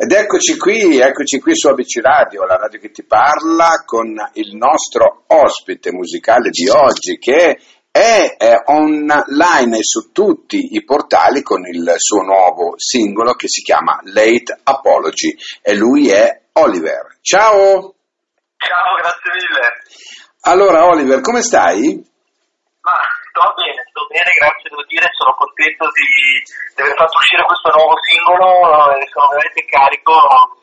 Ed eccoci qui, eccoci qui su ABC Radio, la radio che ti parla, con il nostro ospite musicale di oggi che è, è online su tutti i portali con il suo nuovo singolo che si chiama Late Apology e lui è Oliver. Ciao! Ciao, grazie mille. Allora Oliver, come stai? Sto bene, sto bene, grazie devo dire, sono contento di, di aver fatto uscire questo nuovo singolo e sono veramente carico,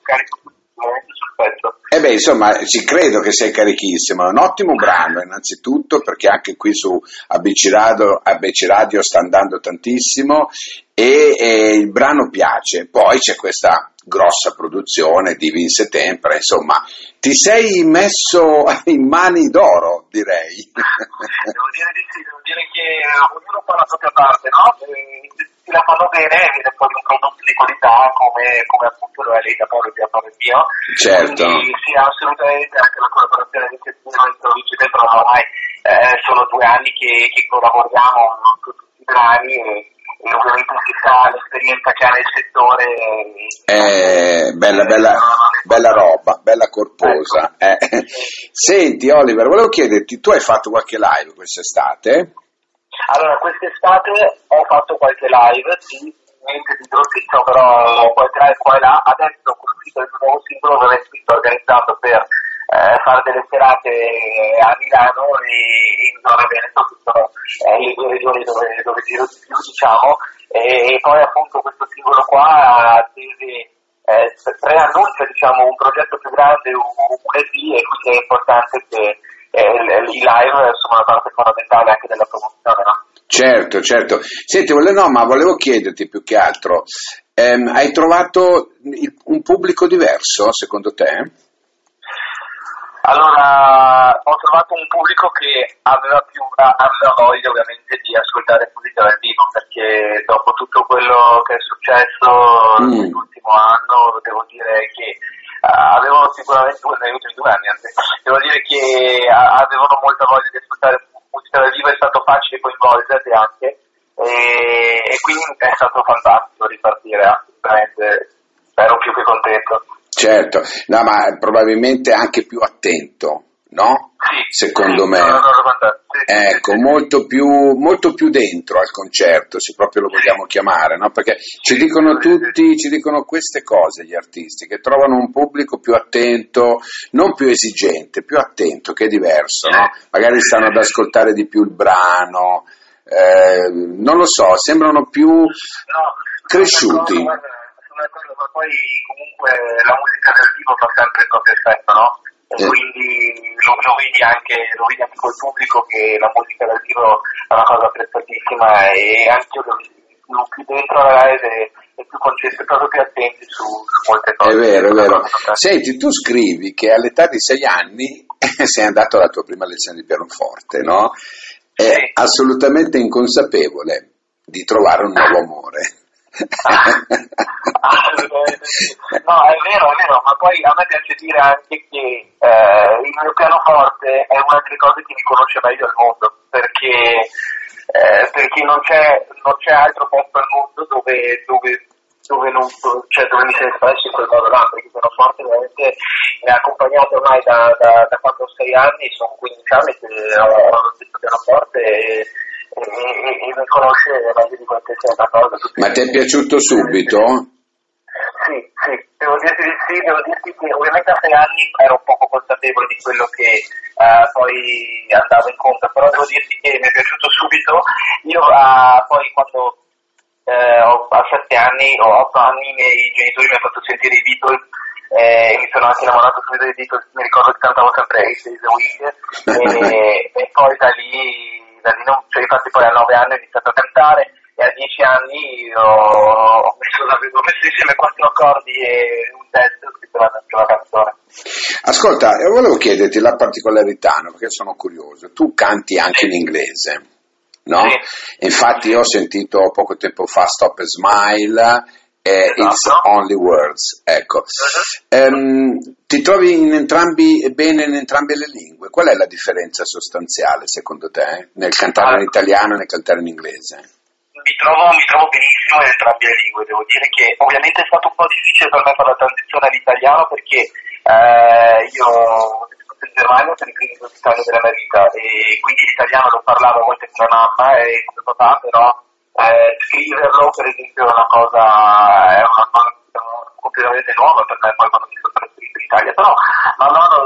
carico veramente sul pezzo. Eh beh, insomma, ci credo che sei carichissimo, è un ottimo brano innanzitutto perché anche qui su ABC Radio, ABC Radio sta andando tantissimo e, e il brano piace, poi c'è questa grossa produzione di Vince Tempera, insomma, ti sei messo in mani d'oro, direi. devo dire di sì, devo dire che ognuno fa la propria parte, no? Se la fanno bene viene fuori un prodotto di qualità come, come appunto lo è lei da Polo e da Polo mio. Certo. Quindi sì, assolutamente anche la collaborazione di Cestino e Luigi Tempera ormai eh, sono due anni che, che collaboriamo su tutti i brani e e ovviamente si sa l'esperienza che ha nel settore. Eh, bella, bella, bella roba, bella corposa. Ecco. Eh. Senti Oliver, volevo chiederti, tu hai fatto qualche live quest'estate? Allora, quest'estate ho fatto qualche live, sì, niente di grossissimo, però qualche live qua e là. Adesso con l'uscita del nuovo singolo ovviamente mi sto organizzando per eh, fare delle serate a Milano e in zona Veneto, che sono eh, le due regioni dove, dove giro di più, diciamo, e, e poi appunto questo singolo qua deve eh, preannuncia diciamo, un progetto più grande, un, un EP, e quindi è importante che i live sono una parte fondamentale anche della promozione, no? Certo, certo. Senti, no, ma volevo chiederti più che altro, ehm, hai trovato un pubblico diverso secondo te? Allora, ho trovato un pubblico che aveva più aveva voglia ovviamente di ascoltare musica dal vivo, perché dopo tutto quello che è successo Mm. nell'ultimo anno, devo dire che eh, avevano sicuramente, negli ultimi due anni anzi, dire che eh, avevano molta voglia di ascoltare musica dal vivo, è stato facile coinvolgerli anche, e, e quindi è stato fantastico ripartire, assolutamente, ero più che contento. Certo, no, ma probabilmente anche più attento, no? Sì, Secondo sì, me. sono d'accordo Ecco, molto più, molto più dentro al concerto, se proprio lo vogliamo chiamare, no? Perché ci dicono tutti, ci dicono queste cose gli artisti, che trovano un pubblico più attento, non più esigente, più attento, che è diverso, no? Magari stanno ad ascoltare di più il brano, eh, non lo so, sembrano più cresciuti. sono d'accordo, ma poi comunque la musica del vivo fa sempre il proprio effetto, no? E quindi lo, lo vedi anche, lo vedi anche col pubblico che la musica dal vivo è una cosa apprezzatissima e anche io lo più, più dentro la live e, e più concentrati, proprio più attenti su, su molte cose. È vero, è vero. Senti, tu scrivi che all'età di sei anni sei andato alla tua prima lezione di pianoforte, no? È Sì. assolutamente inconsapevole di trovare un nuovo amore. Sì. No, è vero, è vero, ma poi a me piace dire anche che eh, il mio pianoforte è una delle cose che mi conosce meglio al mondo, perché, eh, perché non, c'è, non c'è altro posto al mondo dove, dove, dove, non, cioè, dove mi sei espresso in quel modo là, perché il pianoforte veramente mi ha accompagnato ormai da, da, da quando ho 6 anni, sono 15 anni che ho, lo pianoforte e, e, e, e mi conosce meglio di qualsiasi altra cosa. Ma ti è piaciuto subito? sì, sì, devo dirti di sì, devo dirti che ovviamente a sei anni ero poco consapevole di quello che eh, poi andavo incontro, però devo dirti che mi è piaciuto subito. Io ah, poi quando ho, a sette anni o otto anni i miei genitori mi hanno fatto sentire i Beatles eh, e mi sono anche innamorato subito dei Beatles, mi ricordo che cantavo sempre Ace a Week e, e poi da lì, da lì non, cioè infatti poi a nove anni ho iniziato a cantare e a dieci anni ho, messo, ho messo insieme quattro accordi e un testo scritto la, la canzone. Ascolta, eh, volevo chiederti la particolarità, no? perché sono curioso. Tu canti anche in inglese, no? Sì. Infatti io ho sentito poco tempo fa Stop and Smile e Esatto. It's Only Words, ecco. Ehm, ti trovi in entrambi, bene in entrambe le lingue? Qual è la differenza sostanziale secondo te nel cantare in italiano e nel cantare in inglese? Mi trovo, mi trovo benissimo in entrambe le lingue, devo dire che ovviamente è stato un po' difficile per me fare la transizione all'italiano perché eh, io in Germania per i primi due anni della mia vita e quindi l'italiano lo parlavo a volte con mia mamma e con mio papà, però eh, scriverlo per esempio è una cosa, è una cosa completamente nuova per me poi quando mi sono trasferito in Italia, però man mano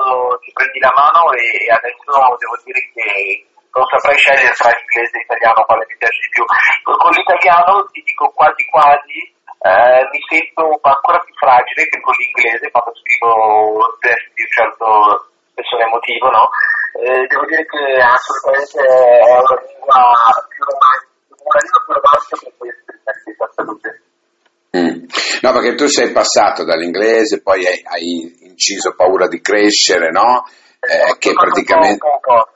ti prendi la mano e adesso devo dire che non saprei scegliere tra inglese e italiano quale mi piace di più. Con l'italiano ti dico quasi quasi eh, mi sento ancora più fragile che con l'inglese quando scrivo testi di un certo spessore emotivo, no? Eh, devo dire che assolutamente è una lingua più romantica, una lingua più romantica per cui esprimersi la salute. Mm. No, perché tu sei passato dall'inglese, poi hai, hai inciso paura di crescere, no? Eh, che praticamente...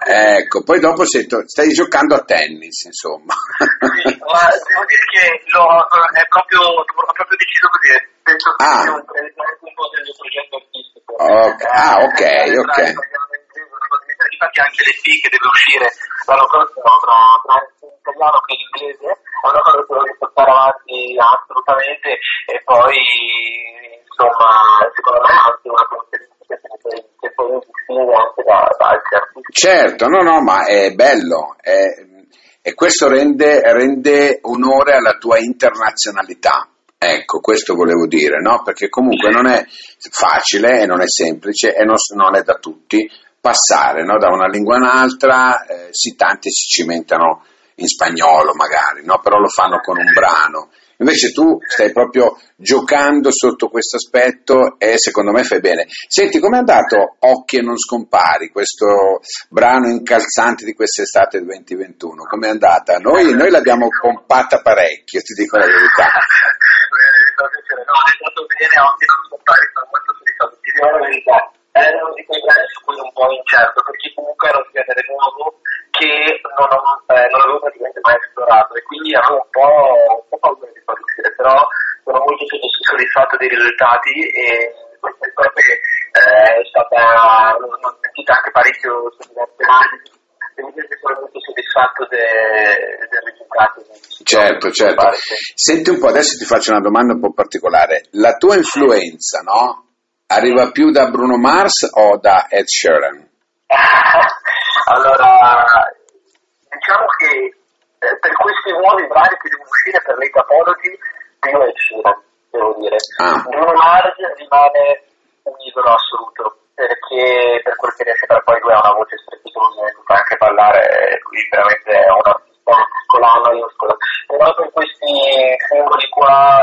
Ecco, poi dopo to- stai giocando a tennis, insomma. Sì, ma devo dire che lo, è proprio, ho proprio deciso così, penso che ah. sia un, un po' del mio progetto artistico. Okay. Ah, ok, eh, ok. Infatti anche le P che deve uscire l'anno prossimo tra, tra italiano che l'inglese è una cosa che voglio portare avanti assolutamente e poi insomma secondo me anche una caratteristica artisti. Certo, no, no, ma è bello, è, e questo rende, rende onore alla tua internazionalità. Ecco, questo volevo dire, no? Perché comunque non è facile e non è semplice e non, non è da tutti passare no? da una lingua a un'altra, eh, sì, tanti si cimentano in spagnolo magari, no? però lo fanno con un brano. Invece tu stai proprio giocando sotto questo aspetto e secondo me fai bene. Senti, com'è andato Occhi e non scompari, questo brano incalzante di quest'estate 2021? Com'è andata? Noi, noi l'abbiamo pompata parecchio, ti dico la verità. no, è andato bene, Occhi e non scompari, sono molto soddisfatto, ti dico la verità. È uno di quei brani su cui un po' incerto, risultati e questa cosa eh, è stata, sentita anche parecchio devo dire che sono molto soddisfatto de, del risultato. Certo, certo. Senti un po', adesso ti faccio una domanda un po' particolare. La tua influenza, no? Arriva più da Bruno Mars o da Ed Sheeran? allora, diciamo che eh, per questi nuovi brani che devono uscire per le Apology, più è Sheeran, devo dire. Ah. Bruno Mars rimane un idolo assoluto, perché per quel che riesce a fare poi lui ha una voce strepitosa e fa anche ballare, lui veramente è un artista con la maiuscola. Però per questi simboli qua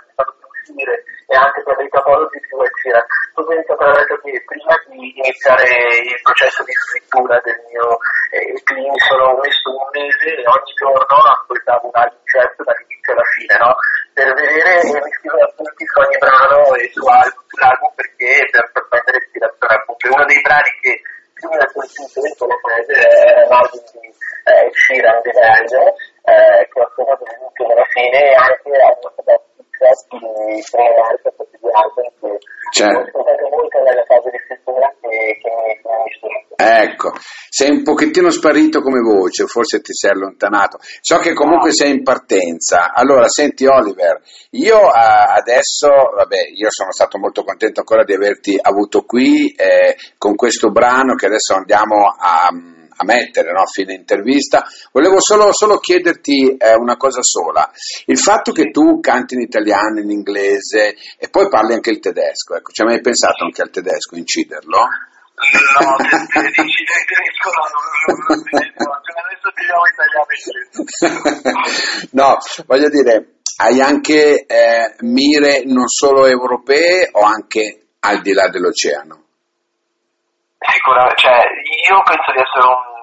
che stanno per uscire e anche per Apology più è Sheeran, tu pensi attraverso che prima di iniziare uno dei brani che più mi ha colpito in quelle mese è l'album di eh, Sheeran The Band, eh, che ho ascoltato dall'inizio alla fine e anche a successi di prima marca questi due album che cioè, ho ascoltato molto nella fase di scrittura che, che mi, mi ha ispirato. Ecco, sei un pochettino sparito come voce, forse ti sei allontanato. So che comunque sei in partenza. Allora, senti Oliver, io uh, adesso, vabbè, io sono stato molto contento ancora di averti avuto qui eh, con questo brano che adesso andiamo a a mettere no, a fine intervista. Volevo solo, solo chiederti eh, una cosa sola. Il fatto che tu canti in italiano, in inglese e poi parli anche il tedesco, ecco, ci hai mai pensato anche al tedesco, inciderlo? No, se dici tedesco no, adesso tiriamo italiano No, voglio dire, hai anche eh, mire non solo europee o anche al di là dell'oceano? Sicuramente, cioè, io penso di essere un,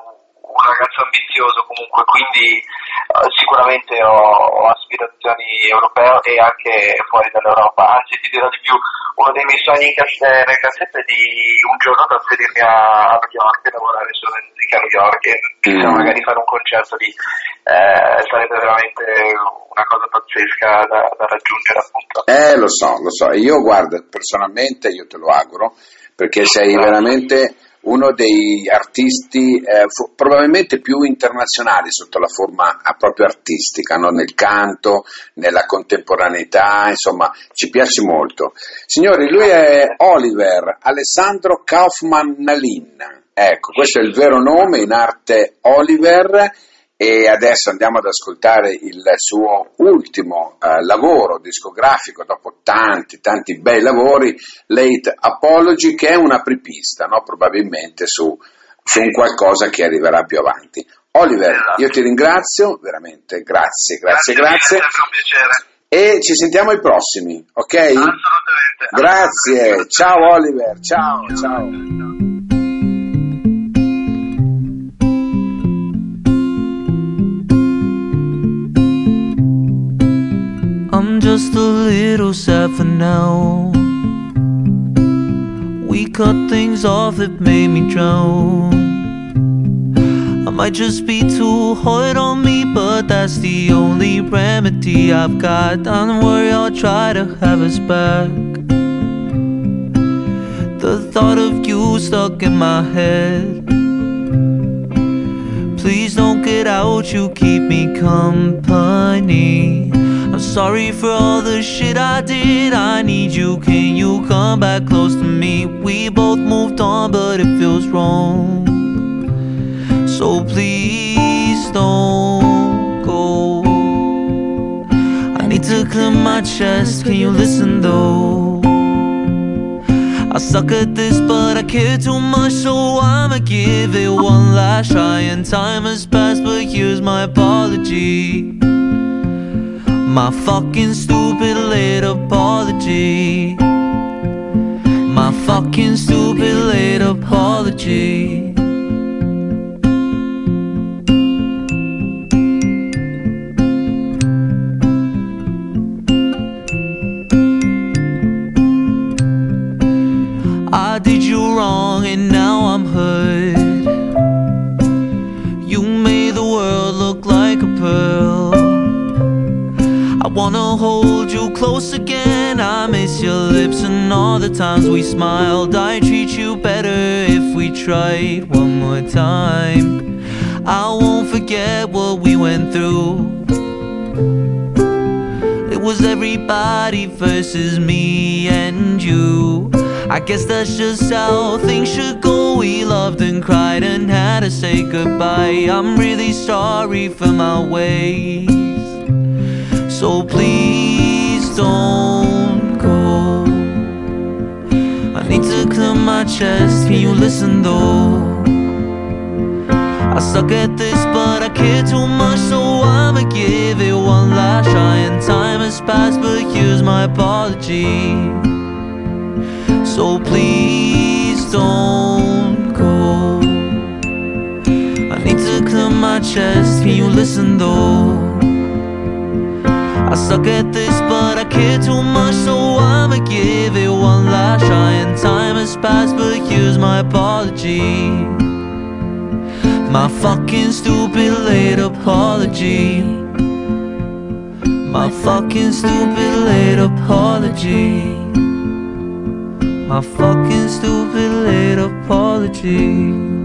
un ragazzo ambizioso comunque, quindi uh, sicuramente ho, ho, aspirazioni europee e anche fuori dall'Europa, anzi ti dirò di più, uno dei miei sogni in nel cassetto è di un giorno trasferirmi a, a New York e lavorare sulla musica a New York e chissà mm. magari fare un concerto lì, eh, sarebbe veramente una cosa pazzesca da, da raggiungere appunto. Eh lo so, lo so, io guarda, personalmente io te lo auguro perché sei veramente uno dei artisti eh, fu- probabilmente più internazionali sotto la forma proprio artistica, no? nel canto, nella contemporaneità, insomma ci piace molto. Signori, lui è Oliver Alessandro Kaufmann Nalin, ecco, questo è il vero nome, in arte Oliver e adesso andiamo ad ascoltare il suo ultimo eh, lavoro discografico dopo tanti tanti bei lavori, Late Apology, che è una prepista, no? probabilmente su, su un qualcosa che arriverà più avanti. Oliver, io ti ringrazio, veramente, grazie, grazie, grazie. grazie. È sempre un piacere. E ci sentiamo ai prossimi, ok? Assolutamente. Grazie, ciao Oliver, ciao, ciao. Just a little sad for now. We cut things off that made me drown. I might just be too hard on me, but that's the only remedy I've got. Don't worry, I'll try to have us back. The thought of you stuck in my head. Please don't get out, you keep me company. Sorry for all the shit I did. I need you, can you come back close to me? We both moved on, but it feels wrong. So please don't go. I need to clear my chest, can you listen though? I suck at this, but I care too much, so I'ma give it one last try. And time has passed, but here's my apology. My fucking stupid late apology. My fucking stupid late apology. Times we smiled. I treat you better if we tried one more time. I won't forget what we went through. It was everybody versus me and you. I guess that's just how things should go. We loved and cried and had to say goodbye. I'm really sorry for my ways. So please don't my chest. Can you listen though? I suck at this, but I care too much, so I'ma give it one last try. And time has passed, but here's my apology. So please don't go. I need to clear my chest. Can you listen though? I suck at this, but I care too much, so I'ma give it one last try. And time has passed, but here's my apology. My fucking stupid late apology. My fucking stupid late apology. My fucking stupid late apology.